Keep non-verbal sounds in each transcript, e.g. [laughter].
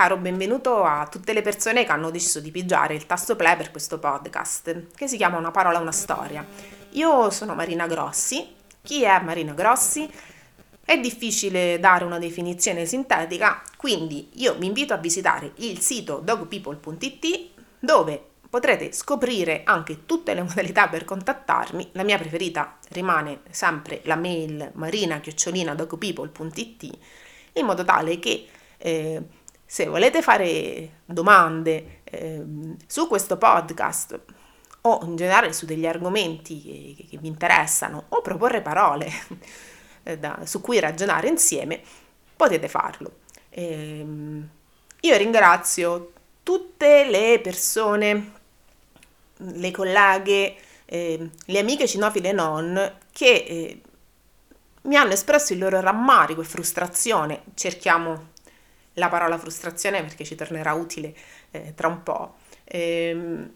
caro benvenuto a tutte le persone che hanno deciso di pigiare il tasto play per questo podcast, che si chiama Una parola, una storia. Io sono Marina Grossi. Chi è Marina Grossi? È difficile dare una definizione sintetica, quindi io vi invito a visitare il sito dogpeople.it dove potrete scoprire anche tutte le [laughs] modalità per contattarmi. La mia preferita rimane sempre la mail marina-dogpeople.it in modo tale che eh, se volete fare domande eh, su questo podcast o in generale su degli argomenti che, che vi interessano o proporre parole [laughs] eh, da, su cui ragionare insieme, potete farlo. Eh, io ringrazio tutte le persone, le colleghe, eh, le amiche cinofile non che eh, mi hanno espresso il loro rammarico e frustrazione. Cerchiamo la parola frustrazione perché ci tornerà utile eh, tra un po', ehm,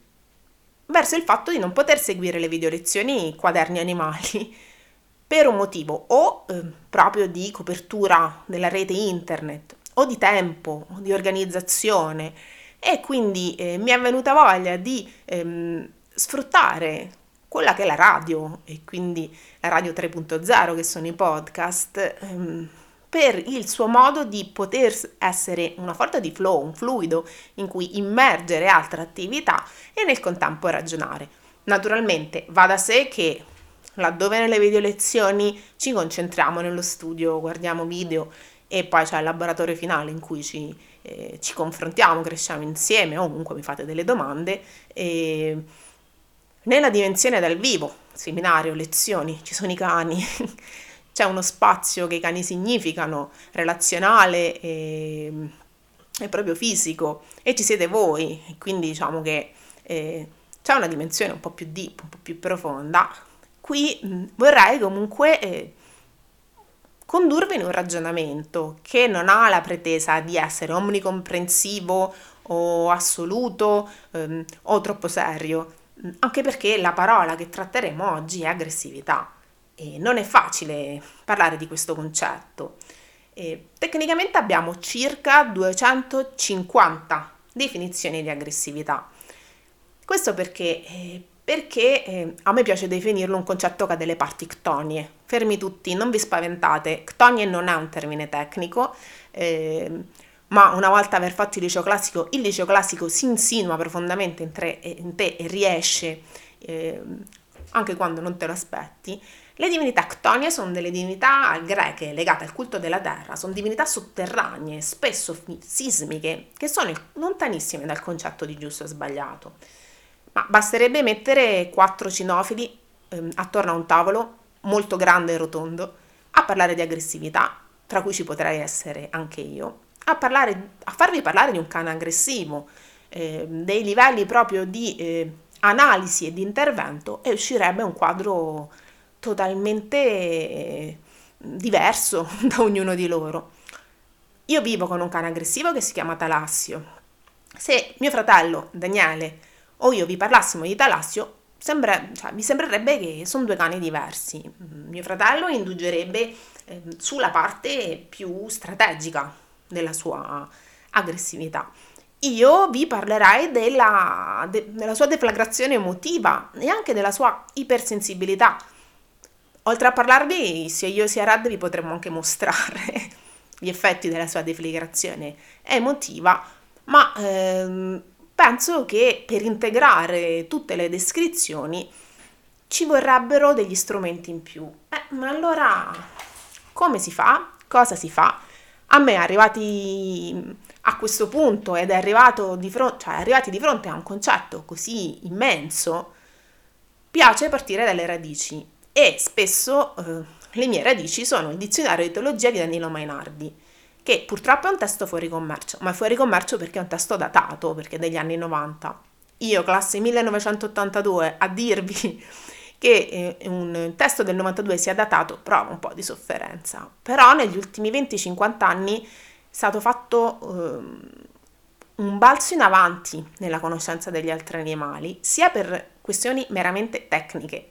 verso il fatto di non poter seguire le video lezioni quaderni animali [laughs] per un motivo o eh, proprio di copertura della rete internet o di tempo o di organizzazione. E quindi eh, mi è venuta voglia di ehm, sfruttare quella che è la radio e quindi la radio 3.0 che sono i podcast ehm, per il suo modo di poter essere una sorta di flow, un fluido in cui immergere altre attività e nel contempo ragionare. Naturalmente va da sé che laddove nelle video lezioni ci concentriamo nello studio, guardiamo video e poi c'è il laboratorio finale in cui ci, eh, ci confrontiamo, cresciamo insieme o comunque mi fate delle domande. E nella dimensione dal vivo, seminario, lezioni, ci sono i cani, [laughs] c'è uno spazio che i cani significano, relazionale e, e proprio fisico, e ci siete voi, quindi diciamo che eh, c'è una dimensione un po' più deep, un po' più profonda. Qui mh, vorrei comunque eh, condurvi in un ragionamento che non ha la pretesa di essere omnicomprensivo o assoluto ehm, o troppo serio, anche perché la parola che tratteremo oggi è aggressività. E non è facile parlare di questo concetto. E tecnicamente abbiamo circa 250 definizioni di aggressività. Questo perché, eh, perché eh, a me piace definirlo un concetto che ha delle parti ctonie. Fermi tutti, non vi spaventate, ctonie non è un termine tecnico, eh, ma una volta aver fatto il liceo classico, il liceo classico si insinua profondamente in, tre, in te e riesce, eh, anche quando non te lo aspetti, le divinità ctonie sono delle divinità greche legate al culto della terra, sono divinità sotterranee, spesso sismiche, che sono lontanissime dal concetto di giusto e sbagliato. Ma basterebbe mettere quattro cinofili ehm, attorno a un tavolo molto grande e rotondo a parlare di aggressività, tra cui ci potrei essere anche io, a, parlare, a farvi parlare di un cane aggressivo, eh, dei livelli proprio di eh, analisi e di intervento e uscirebbe un quadro totalmente eh, diverso [laughs] da ognuno di loro. Io vivo con un cane aggressivo che si chiama Talassio. Se mio fratello Daniele o io vi parlassimo di Talassio, sembra, cioè, vi sembrerebbe che sono due cani diversi. Mio fratello indugerebbe eh, sulla parte più strategica della sua aggressività. Io vi parlerei della, de, della sua deflagrazione emotiva e anche della sua ipersensibilità Oltre a parlarvi, sia io sia Rad vi potremmo anche mostrare [laughs] gli effetti della sua deflagrazione emotiva, ma ehm, penso che per integrare tutte le descrizioni ci vorrebbero degli strumenti in più. Eh, ma allora come si fa? Cosa si fa? A me arrivati a questo punto ed di fronte, cioè arrivati di fronte a un concetto così immenso, piace partire dalle radici e spesso eh, le mie radici sono il dizionario di teologia di Danilo Mainardi, che purtroppo è un testo fuori commercio, ma è fuori commercio perché è un testo datato, perché è degli anni 90. Io, classe 1982, a dirvi [laughs] che eh, un testo del 92 sia datato provo un po' di sofferenza, però negli ultimi 20-50 anni è stato fatto eh, un balzo in avanti nella conoscenza degli altri animali, sia per questioni meramente tecniche,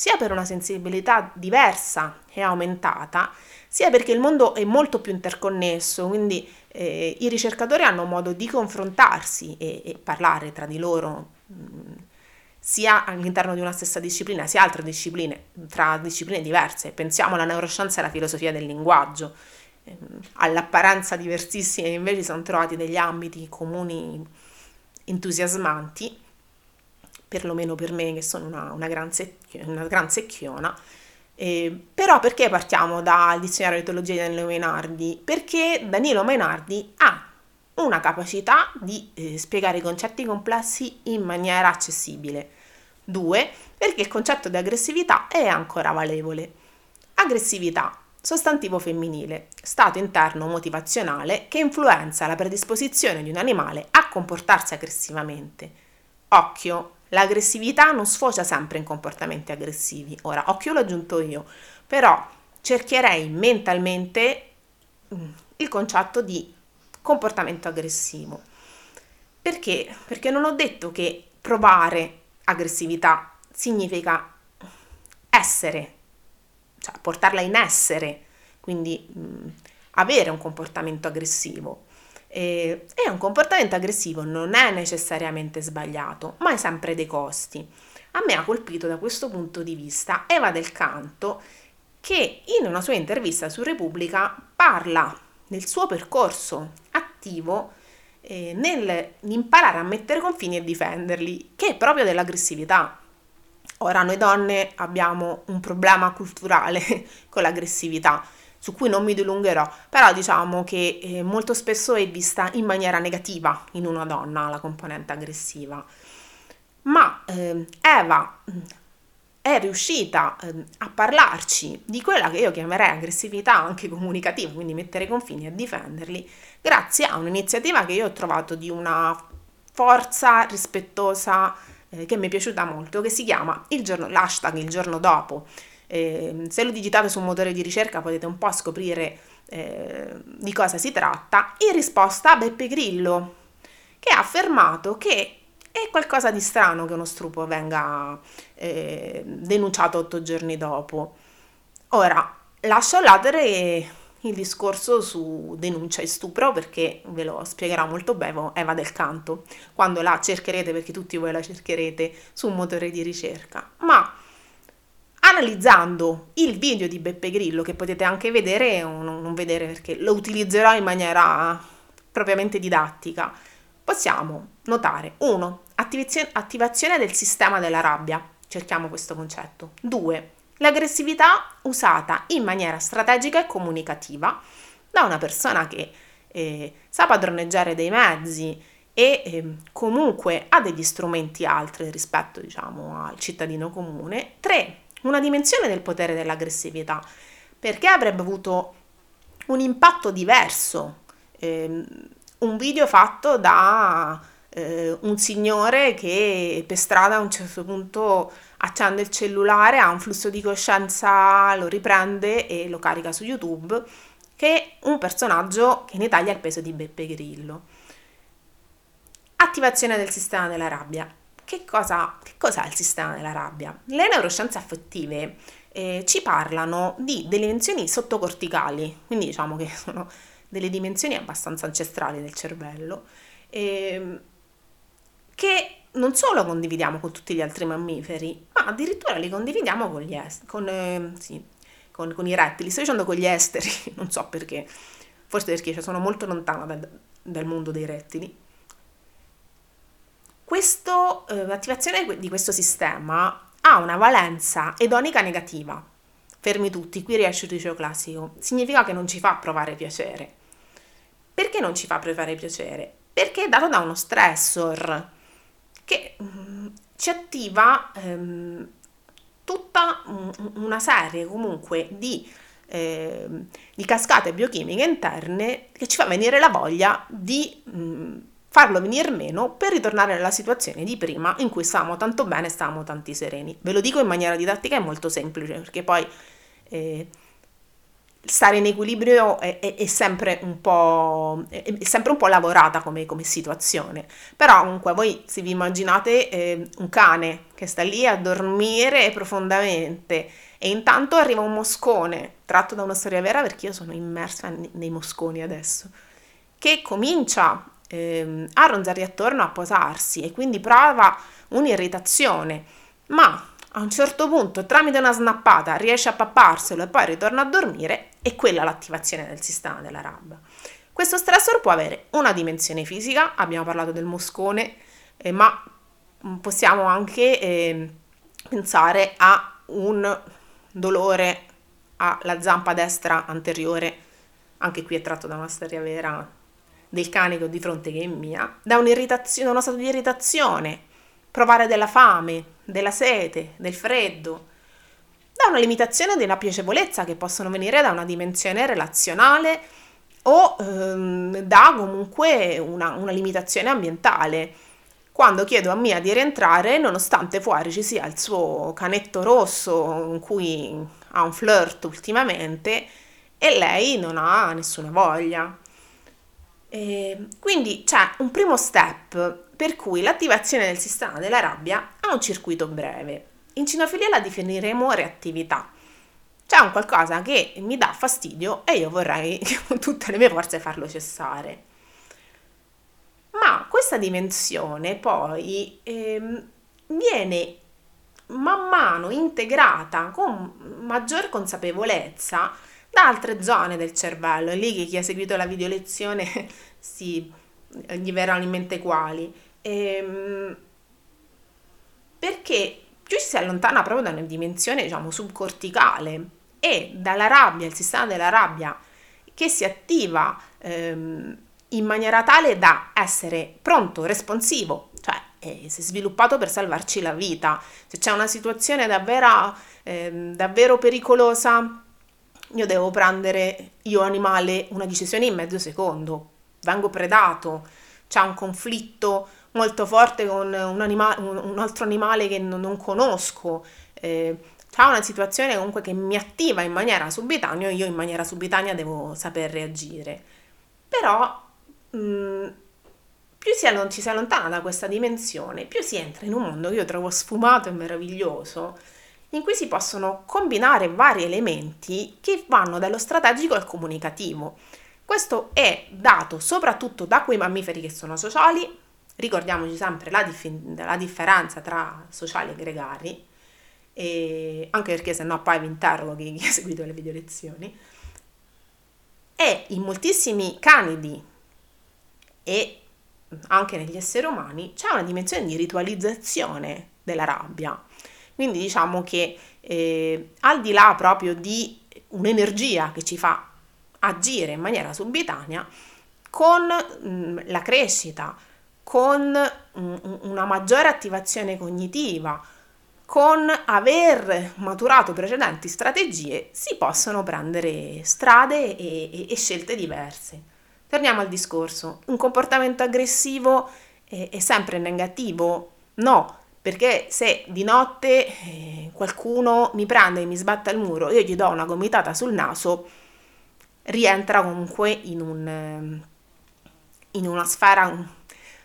sia per una sensibilità diversa e aumentata, sia perché il mondo è molto più interconnesso, quindi eh, i ricercatori hanno modo di confrontarsi e, e parlare tra di loro. Mh, sia all'interno di una stessa disciplina, sia altre discipline, tra discipline diverse. Pensiamo alla neuroscienza e alla filosofia del linguaggio. Ehm, all'apparenza diversissime, invece sono trovati degli ambiti comuni entusiasmanti, perlomeno per me che sono una, una, gran, secchio, una gran secchiona. Eh, però perché partiamo dal dizionario di teologia di Danilo Mainardi? Perché Danilo Mainardi ha una capacità di eh, spiegare i concetti complessi in maniera accessibile. Due, perché il concetto di aggressività è ancora valevole. Aggressività, sostantivo femminile, stato interno motivazionale che influenza la predisposizione di un animale a comportarsi aggressivamente. Occhio, l'aggressività non sfocia sempre in comportamenti aggressivi. Ora, occhio l'ho aggiunto io, però cercherei mentalmente mm, il concetto di comportamento aggressivo. Perché? Perché non ho detto che provare aggressività significa essere, cioè portarla in essere, quindi mh, avere un comportamento aggressivo. E, e un comportamento aggressivo non è necessariamente sbagliato, ma ha sempre dei costi. A me ha colpito da questo punto di vista Eva del Canto che in una sua intervista su Repubblica parla del suo percorso attivo eh, nell'imparare a mettere confini e difenderli, che è proprio dell'aggressività. Ora noi donne abbiamo un problema culturale [laughs] con l'aggressività, su cui non mi dilungherò, però diciamo che eh, molto spesso è vista in maniera negativa in una donna la componente aggressiva. Ma eh, Eva è riuscita eh, a parlarci di quella che io chiamerei aggressività anche comunicativa, quindi mettere confini e difenderli, grazie a un'iniziativa che io ho trovato di una forza rispettosa eh, che mi è piaciuta molto, che si chiama il giorno, l'hashtag il giorno dopo. Eh, se lo digitate su un motore di ricerca potete un po' scoprire eh, di cosa si tratta, in risposta a Beppe Grillo, che ha affermato che è qualcosa di strano che uno stupro venga eh, denunciato otto giorni dopo. Ora, lascio all'atere il discorso su denuncia e stupro perché ve lo spiegherà molto bene Eva del Canto quando la cercherete perché tutti voi la cercherete su un motore di ricerca ma analizzando il video di Beppe Grillo che potete anche vedere o non vedere perché lo utilizzerò in maniera propriamente didattica possiamo notare 1. Attivazione del sistema della rabbia, cerchiamo questo concetto. 2. L'aggressività usata in maniera strategica e comunicativa da una persona che eh, sa padroneggiare dei mezzi e eh, comunque ha degli strumenti altri rispetto diciamo, al cittadino comune. 3. Una dimensione del potere dell'aggressività, perché avrebbe avuto un impatto diverso. Eh, un video fatto da eh, un signore che per strada a un certo punto accende il cellulare, ha un flusso di coscienza, lo riprende e lo carica su YouTube, che un personaggio che in Italia ha il peso di Beppe Grillo. Attivazione del sistema della rabbia. Che cosa, che cos'è il sistema della rabbia? Le neuroscienze affettive eh, ci parlano di delle dimensioni sottocorticali, quindi diciamo che sono delle dimensioni abbastanza ancestrali del cervello, eh, che non solo condividiamo con tutti gli altri mammiferi, ma addirittura li condividiamo con, gli est- con, eh, sì, con, con i rettili. Sto dicendo con gli esteri, [laughs] non so perché, forse perché sono molto lontana dal, dal mondo dei rettili. Questa eh, attivazione di questo sistema ha una valenza edonica negativa. Fermi tutti, qui riesce il liceo classico. Significa che non ci fa provare piacere. Perché non ci fa provare piacere? Perché è dato da uno stressor che mm, ci attiva ehm, tutta una serie comunque di, eh, di, cascate biochimiche interne che ci fa venire la voglia di mh, mm, farlo venire meno per ritornare alla situazione di prima in cui stavamo tanto bene, stavamo tanti sereni. Ve lo dico in maniera didattica e molto semplice perché poi eh, stare in equilibrio è, è, è, sempre, un po', è, sempre un po' lavorata come, come, situazione. Però comunque voi se vi immaginate eh, un cane che sta lì a dormire profondamente e intanto arriva un moscone, tratto da una storia vera perché io sono immersa nei mosconi adesso, che comincia eh, a ronzargli attorno, a posarsi e quindi prova un'irritazione, ma a un certo punto tramite una snappata riesce a papparselo e poi ritorna a dormire e quella l'attivazione del sistema della rabbia. Questo stressor può avere una dimensione fisica, abbiamo parlato del moscone, eh, ma possiamo anche eh, pensare a un dolore alla zampa destra anteriore, anche qui è tratto da una storia vera del cane che ho di fronte che è mia, da un'irritazione, uno stato di irritazione, provare della fame, della sete, del freddo, da una limitazione della piacevolezza che possono venire da una dimensione relazionale o ehm, da comunque una, una limitazione ambientale. Quando chiedo a Mia di rientrare, nonostante fuori ci sia il suo canetto rosso con cui ha un flirt ultimamente, e lei non ha nessuna voglia. E quindi c'è un primo step per cui l'attivazione del sistema della rabbia ha un circuito breve. In cinofilia la definiremo reattività. C'è un qualcosa che mi dà fastidio e io vorrei [laughs] con tutte le mie forze farlo cessare. Ma questa dimensione poi ehm, viene man mano integrata con maggior consapevolezza da altre zone del cervello. È lì che chi ha seguito la video lezione [laughs] si, gli verranno in mente quali. Ehm, perché più si allontana proprio da una dimensione, diciamo, subcorticale e dalla rabbia, il sistema della rabbia che si attiva ehm, in maniera tale da essere pronto, responsivo, cioè eh, si è sviluppato per salvarci la vita. Se c'è una situazione davvero, eh, davvero pericolosa, io devo prendere, io animale, una decisione in mezzo secondo. Vengo predato, c'è un conflitto molto forte con un, anima- un altro animale che non, non conosco. Eh, c'è una situazione comunque che mi attiva in maniera subitanea, io in maniera subitanea devo saper reagire. Però mh, mm, più si allon- ci si allontana da questa dimensione, più si entra in un mondo che io trovo sfumato e meraviglioso, in cui si possono combinare vari elementi che vanno dallo strategico al comunicativo. Questo è dato soprattutto da quei mammiferi che sono sociali, ricordiamoci sempre la, dif- la differenza tra sociali e gregari, e anche perché se no poi vi interrogo chi, chi ha seguito le video lezioni, e in moltissimi canidi e anche negli esseri umani c'è una dimensione di ritualizzazione della rabbia quindi diciamo che eh, al di là proprio di un'energia che ci fa agire in maniera subitanea, con mh, mm, la crescita, con mh, mm, una maggiore attivazione cognitiva, con aver maturato precedenti strategie, si possono prendere strade e, e, e scelte diverse. Torniamo al discorso. Un comportamento aggressivo è, è sempre negativo? No, perché se di notte eh, qualcuno mi prende e mi sbatte al muro io gli do una gomitata sul naso, rientra comunque in, un, ehm, in una sfera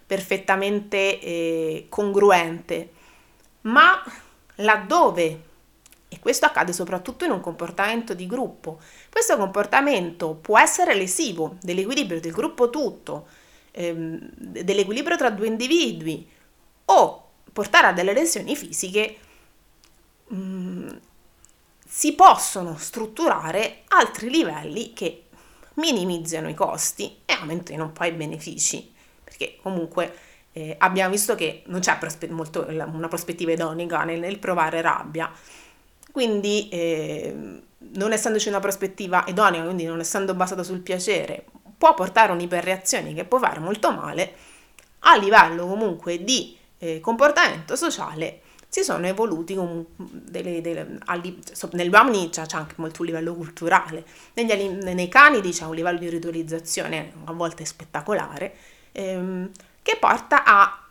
perfettamente eh, congruente. Ma laddove, e questo accade soprattutto in un comportamento di gruppo, questo comportamento può essere lesivo dell'equilibrio del gruppo tutto, ehm, dell'equilibrio tra due individui o portare a delle lesioni fisiche, mh, mm, si possono strutturare altri livelli che minimizzano i costi e aumentino poi i benefici, perché comunque eh, abbiamo visto che non c'è prospe- molto, una prospettiva idonica nel, nel provare rabbia, quindi eh, non essendoci una prospettiva idonica, quindi non essendo basata sul piacere, può portare un'iperreazione che può fare molto male a livello comunque di eh, comportamento sociale si sono evoluti con delle, delle, alli, negli uomini c'è, c'è, anche molto un livello culturale, negli, nei canidi c'è un livello di ritualizzazione a volte spettacolare, ehm, che porta a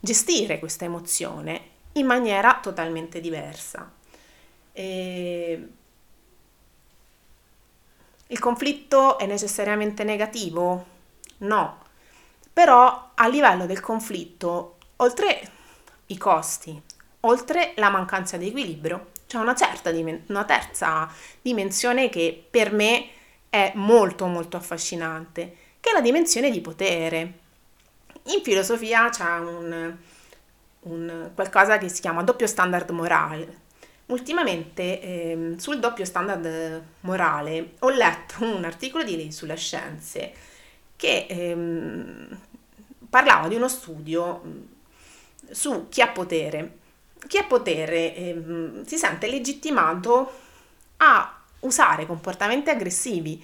gestire questa emozione in maniera totalmente diversa. E Il conflitto è necessariamente negativo? No, però a livello del conflitto, oltre i costi, oltre la mancanza di equilibrio, c'è una, certa, una terza dimensione che per me è molto molto affascinante, che è la dimensione di potere. In filosofia c'è un, un qualcosa che si chiama doppio standard morale. Ultimamente eh, sul doppio standard morale ho letto un articolo di lei sulle scienze che ehm, parlava di uno studio su chi ha potere. Chi ha potere ehm, si sente legittimato a usare comportamenti aggressivi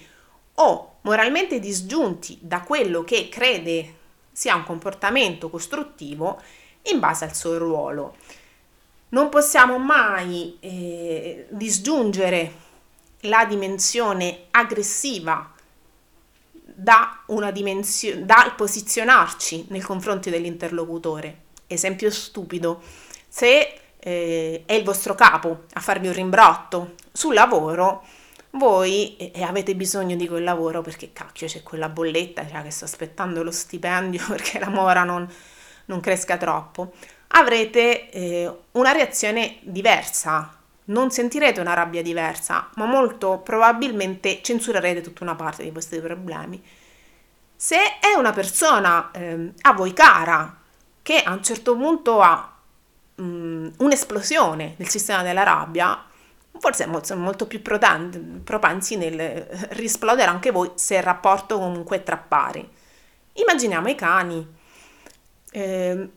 o moralmente disgiunti da quello che crede sia un comportamento costruttivo in base al suo ruolo. Non possiamo mai eh, disgiungere la dimensione aggressiva da una dimensione, dal posizionarci nei confronti dell'interlocutore. Esempio stupido, se eh, è il vostro capo a farvi un rimbrotto sul lavoro, voi e avete bisogno di quel lavoro perché cacchio c'è quella bolletta cioè, che sto aspettando lo stipendio [laughs] perché la mora non, non cresca troppo, avrete eh, una reazione diversa, non sentirete una rabbia diversa, ma molto probabilmente censurerete tutta una parte di questi problemi. Se è una persona eh, a voi cara, che a un certo punto ha um, un'esplosione del sistema della rabbia, forse molto, molto più propensi nel risplodere anche voi se il rapporto comunque è tra pari. Immaginiamo i cani. Eh,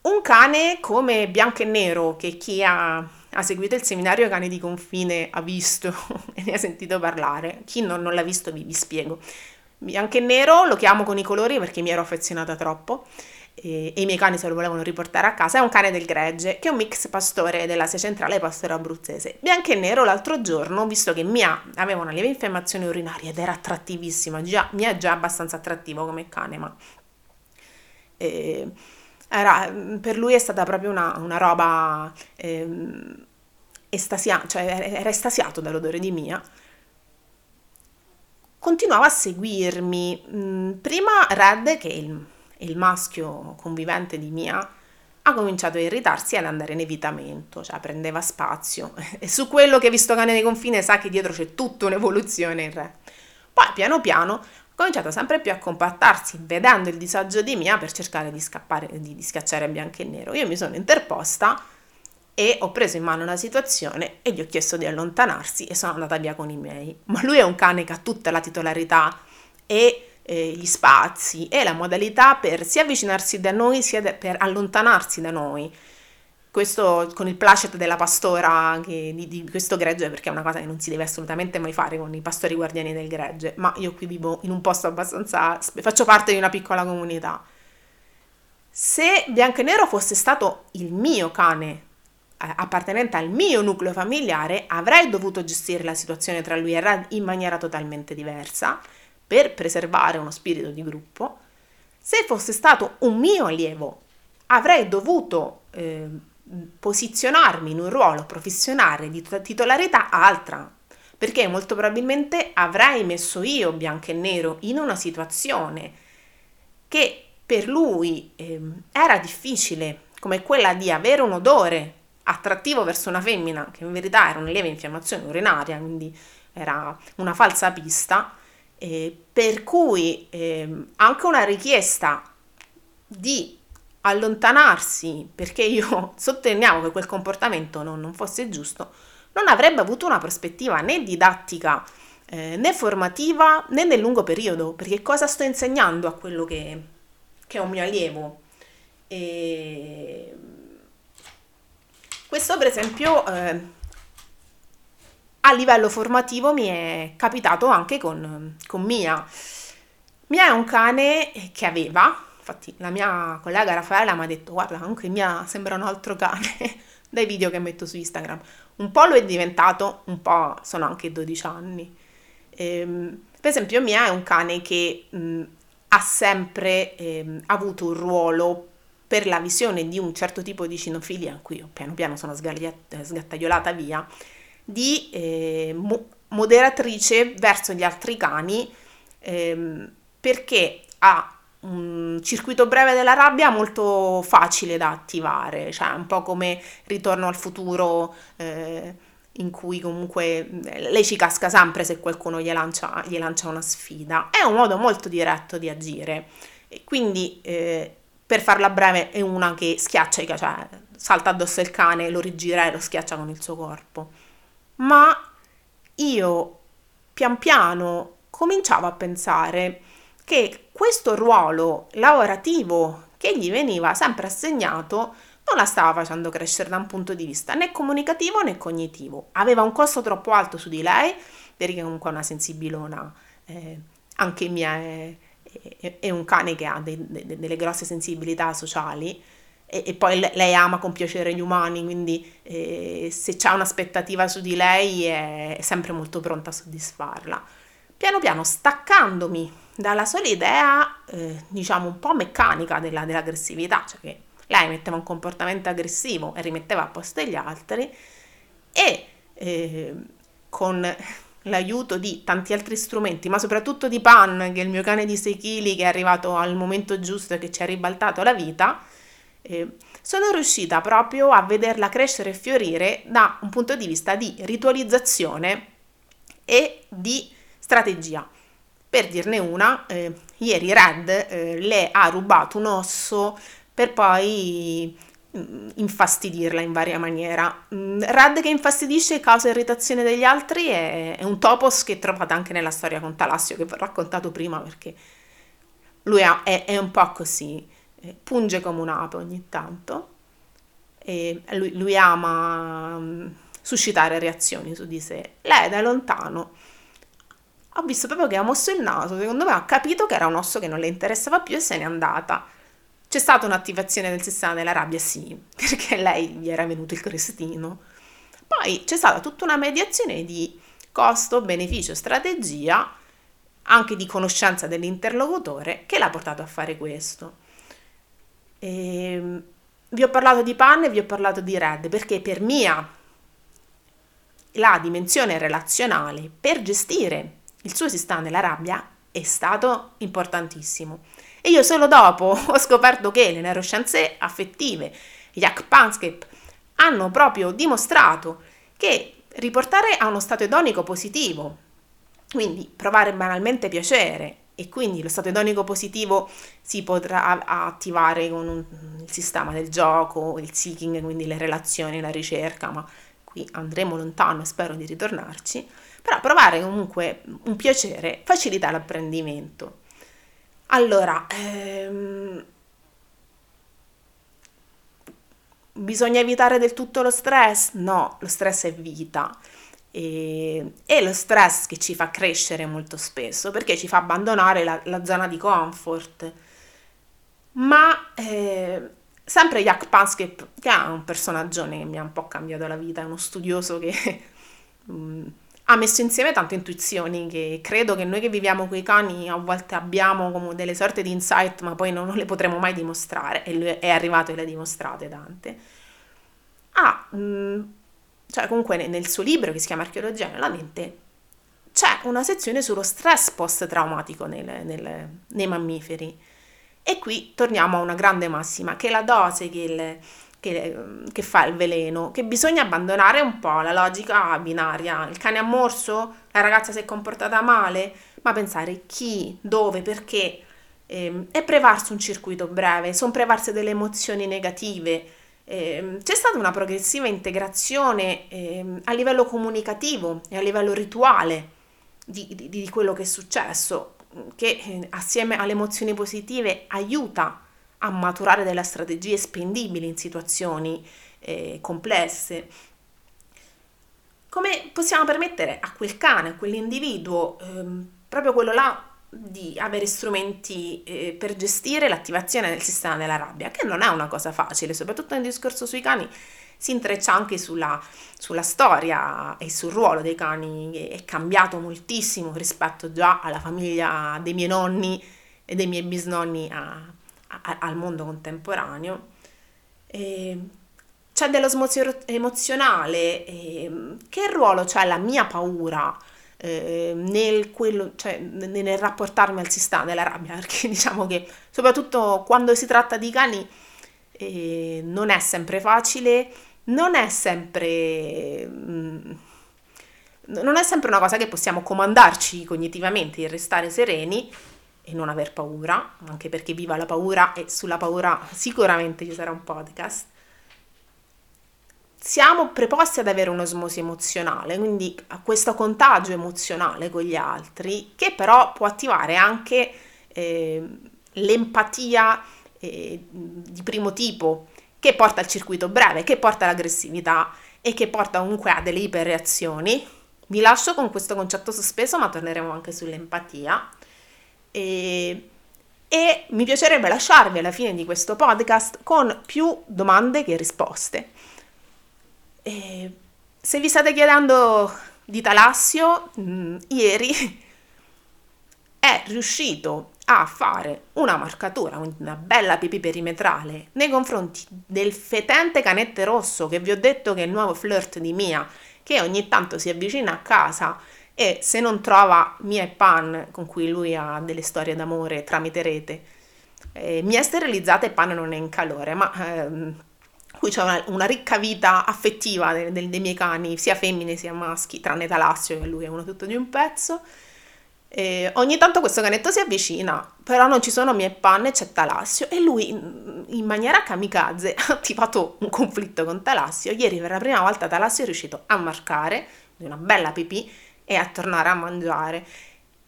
un cane come bianco e nero, che chi ha, ha, seguito il seminario Cani di Confine ha visto [laughs] e ne ha sentito parlare, chi non, non l'ha visto vi, vi spiego. Bianco e nero lo chiamo con i colori perché mi ero affezionata troppo e, e, i miei cani se lo volevano riportare a casa, è un cane del gregge, che è un mix pastore dell'Asia centrale e pastore abruzzese. Bianco e nero l'altro giorno, visto che Mia aveva una lieve infiammazione urinaria ed era attrattivissima, già, Mia è già abbastanza attrattivo come cane, ma... Eh, era, per lui è stata proprio una, una roba eh, estasia, cioè era estasiato dall'odore di Mia. Continuava a seguirmi. Mm, prima Red, che è il il maschio convivente di Mia ha cominciato a irritarsi e ad andare in evitamento, cioè prendeva spazio. [laughs] E su quello che visto cane di confine sa che dietro c'è tutta un'evoluzione in re. Poi piano piano ha cominciato sempre più a compattarsi, vedendo il disagio di Mia per cercare di scappare, di, di schiacciare bianco e nero. Io mi sono interposta e ho preso in mano la situazione e gli ho chiesto di allontanarsi e sono andata via con i miei. Ma lui è un cane che ha tutta la titolarità e eh, gli spazi e la modalità per sia avvicinarsi da noi sia de- per allontanarsi da noi. Questo con il placet della pastora che, di, di, questo gregge, perché è una cosa che non si deve assolutamente mai fare con i pastori guardiani del gregge, ma io qui vivo in un posto abbastanza. faccio parte di una piccola comunità. Se Bianco e Nero fosse stato il mio cane eh, appartenente al mio nucleo familiare, avrei dovuto gestire la situazione tra lui e Red in maniera totalmente diversa per preservare uno spirito di gruppo, se fosse stato un mio allievo, avrei dovuto eh, posizionarmi in un ruolo professionale di titolarità altra, perché molto probabilmente avrei messo io bianco e nero in una situazione che per lui eh, era difficile, come quella di avere un odore attrattivo verso una femmina, che in verità era una lieve infiammazione urinaria, quindi era una falsa pista, eh, per cui eh, anche una richiesta di allontanarsi perché io [laughs] sottolineavo che quel comportamento non, non, fosse giusto, non avrebbe avuto una prospettiva né didattica eh, né formativa né nel lungo periodo, perché cosa sto insegnando a quello che, che è un mio allievo? E questo per esempio eh, a livello formativo mi è capitato anche con, con Mia. Mia è un cane che aveva, infatti la mia collega Raffaella mi ha detto guarda anche Mia sembra un altro cane [laughs] dai video che metto su Instagram. Un po' lo è diventato, un po' sono anche 12 anni. Ehm, per esempio Mia è un cane che mh, ha sempre ehm, avuto un ruolo per la visione di un certo tipo di cinofilia, in cui io piano piano sono sgattaiolata via, di eh, mo- moderatrice verso gli altri cani ehm, perché ha un circuito breve della rabbia molto facile da attivare, cioè un po' come ritorno al futuro eh, in cui comunque eh, lei ci casca sempre se qualcuno gli lancia, gli lancia una sfida. È un modo molto diretto di agire. E quindi eh, per farla breve è una che schiaccia, cioè salta addosso il cane, lo rigira e lo schiaccia con il suo corpo. Ma io pian piano cominciavo a pensare che questo ruolo lavorativo che gli veniva sempre assegnato non la stava facendo crescere da un punto di vista né comunicativo né cognitivo. Aveva un costo troppo alto su di lei, perché comunque è una sensibilona, eh, anche mia è, è, un cane che ha dei, de, delle grosse sensibilità sociali e, e, poi lei ama compiacere gli umani, quindi eh, se c'è un'aspettativa su di lei è sempre molto pronta a soddisfarla. Piano piano staccandomi dalla sola idea, eh, diciamo, un po' meccanica della, dell'aggressività, cioè che lei metteva un comportamento aggressivo e rimetteva a posto gli altri e eh, con l'aiuto di tanti altri strumenti, ma soprattutto di Pan, che è il mio cane di 6 kg che è arrivato al momento giusto e che ci ha ribaltato la vita, eh, sono riuscita proprio a vederla crescere e fiorire da un punto di vista di ritualizzazione e di strategia. Per dirne una, eh, ieri Red eh, le ha rubato un osso per poi infastidirla in varia maniera. Mm, Red che infastidisce e causa irritazione degli altri è, è, un topos che trovate anche nella storia con Talassio che vi ho raccontato prima perché lui è, è un po' così, eh, punge come un'ape ogni tanto e lui, lui ama um, suscitare reazioni su di sé. Lei da lontano ho visto proprio che ha mosso il naso, secondo me ha capito che era un osso che non le interessava più e se n'è andata. C'è stata un'attivazione del sistema della rabbia? Sì, [laughs] perché lei gli era venuto il crestino. Poi c'è stata tutta una mediazione di costo, beneficio, strategia, anche di conoscenza dell'interlocutore, che l'ha portato a fare questo. E ehm, vi ho parlato di Pan e vi ho parlato di Red perché per mia la dimensione relazionale per gestire il suo sistema della rabbia è stato importantissimo. E io solo dopo [laughs] ho scoperto che le neuroscienze affettive, Jack Panscape, hanno proprio dimostrato che riportare a uno stato edonico positivo, quindi provare banalmente piacere, e quindi lo stato edonico positivo si potrà attivare con un, il sistema del gioco, il seeking, quindi le relazioni, la ricerca, ma qui andremo lontano e spero di ritornarci però provare comunque un piacere facilita l'apprendimento. Allora, ehm, bisogna evitare del tutto lo stress? No, lo stress è vita. E, è lo stress che ci fa crescere molto spesso perché ci fa abbandonare la, la zona di comfort. Ma eh, sempre Jack Panscape, che è un personaggio che mi ha un po' cambiato la vita, è uno studioso che [laughs] mm, ha messo insieme tante intuizioni che credo che noi che viviamo con i cani a volte abbiamo come delle sorte di insight, ma poi non, le potremo mai dimostrare, e lui è arrivato e le ha dimostrate tante. Ha, mm, cioè comunque nel suo libro che si chiama Archeologia nella mente, c'è una sezione sullo stress post-traumatico nel, nel, nei mammiferi. E qui torniamo a una grande massima, che la dose che il che, che, fa il veleno, che bisogna abbandonare un po' la logica binaria. Il cane ha morso, la ragazza si è comportata male, ma pensare chi, dove, perché eh, e prevarsi un circuito breve, sono prevarsi delle emozioni negative. Eh, c'è stata una progressiva integrazione eh, a livello comunicativo e a livello rituale di, di, di quello che è successo, che eh, assieme alle emozioni positive aiuta a maturare delle strategie spendibili in situazioni eh, complesse. Come possiamo permettere a quel cane, a quell'individuo, ehm, proprio quello là, di avere strumenti eh, per gestire l'attivazione del sistema della rabbia, che non è una cosa facile, soprattutto nel discorso sui cani si intreccia anche sulla, sulla storia e sul ruolo dei cani, è cambiato moltissimo rispetto già alla famiglia dei miei nonni e dei miei bisnonni a, al mondo contemporaneo. E c'è dell'osmozio emozionale, e che ruolo c'è la mia paura eh, nel, quello, cioè, nel rapportarmi al sistema della rabbia, [laughs] perché diciamo che soprattutto quando si tratta di cani eh, non è sempre facile, non è sempre... Mm, non è sempre una cosa che possiamo comandarci cognitivamente e restare sereni e non aver paura, anche perché viva la paura e sulla paura sicuramente ci sarà un podcast siamo preposti ad avere un'osmosi emozionale, quindi a questo contagio emozionale con gli altri, che però può attivare anche eh, l'empatia eh, di primo tipo, che porta al circuito breve, che porta all'aggressività e che porta comunque a delle iperreazioni. Vi lascio con questo concetto sospeso, ma torneremo anche sull'empatia. E, e mi piacerebbe lasciarvi alla fine di questo podcast con più domande che risposte. E se vi state chiedendo di Talassio, mh, mm, ieri [laughs] è riuscito a fare una marcatura, una bella pipì perimetrale nei confronti del fetente canette rosso che vi ho detto che è il nuovo flirt di Mia, che ogni tanto si avvicina a casa e se non trova Mia e Pan, con cui lui ha delle storie d'amore tramite rete, eh, Mia è sterilizzata e Pan non è in calore, ma ehm, qui c'è una, una, ricca vita affettiva dei, dei, dei, miei cani, sia femmine sia maschi, tranne Talassio che lui è uno tutto di un pezzo. E ogni tanto questo canetto si avvicina, però non ci sono mie panne, c'è Talassio e lui in maniera kamikaze [laughs] ha attivato un conflitto con Talassio. Ieri per la prima volta Talassio è riuscito a marcare di una bella pipì e a tornare a mangiare.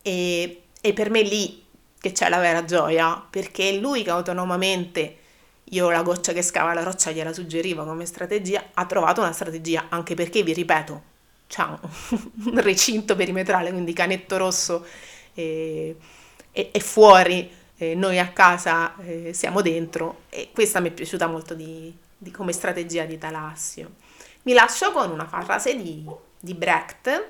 E, e per me lì che c'è la vera gioia, perché è lui che autonomamente io la goccia che scava la roccia gliela suggerivo come strategia, ha trovato una strategia, anche perché, vi ripeto, c'è un [laughs] recinto perimetrale, quindi canetto rosso e, e, e fuori, e noi a casa eh, siamo dentro e questa mi è piaciuta molto di, di come strategia di Talassio. Mi lascio con una frase di, di Brecht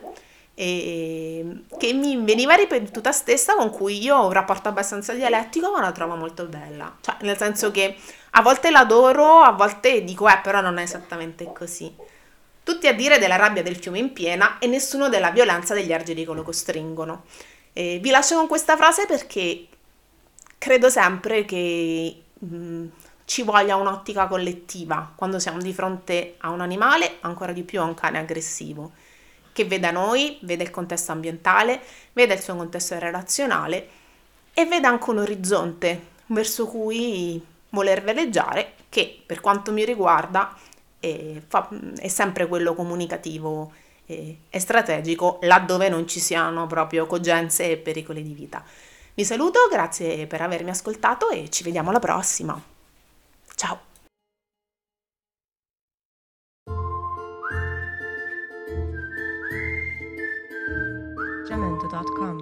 e, che mi veniva ripetuta stessa con cui io ho un rapporto abbastanza dialettico ma la trovo molto bella, cioè nel senso che a volte l'adoro, a volte dico eh però non è esattamente così. Tutti a dire della rabbia del fiume in piena e nessuno della violenza degli argini che lo costringono. E vi lascio con questa frase perché credo sempre che mh, mm, ci voglia un'ottica collettiva quando siamo di fronte a un animale, ancora di più a un cane aggressivo che veda noi, veda il contesto ambientale, veda il suo contesto relazionale e veda anche un orizzonte verso cui voler veleggiare che per quanto mi riguarda è, fa, è sempre quello comunicativo e, e strategico laddove non ci siano proprio cogenze e pericoli di vita. Vi saluto, grazie per avermi ascoltato e ci vediamo alla prossima. Ciao! gmail.com.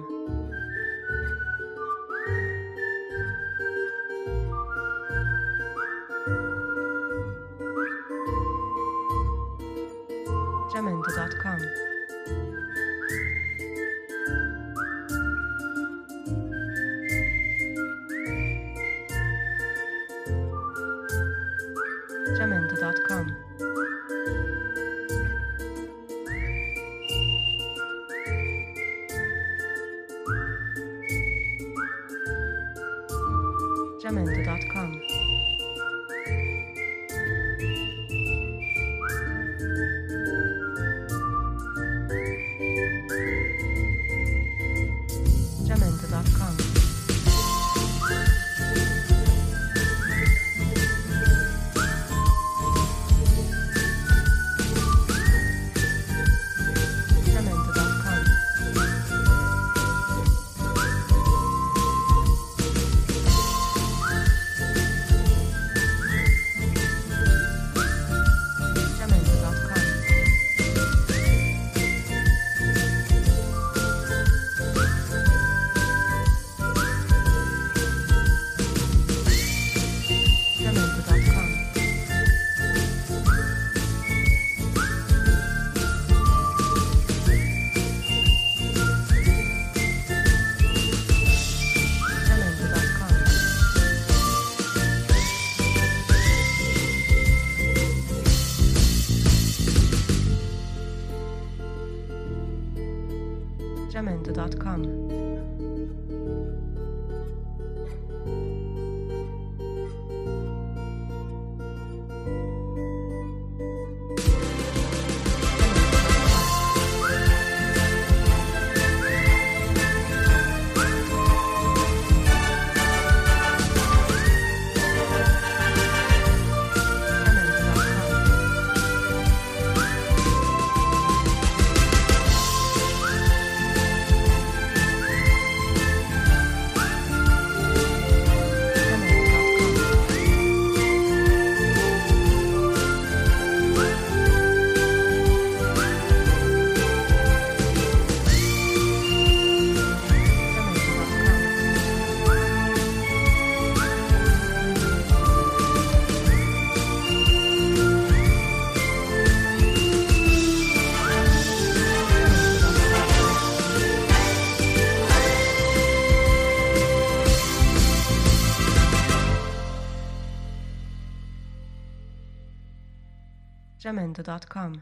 orlando.com.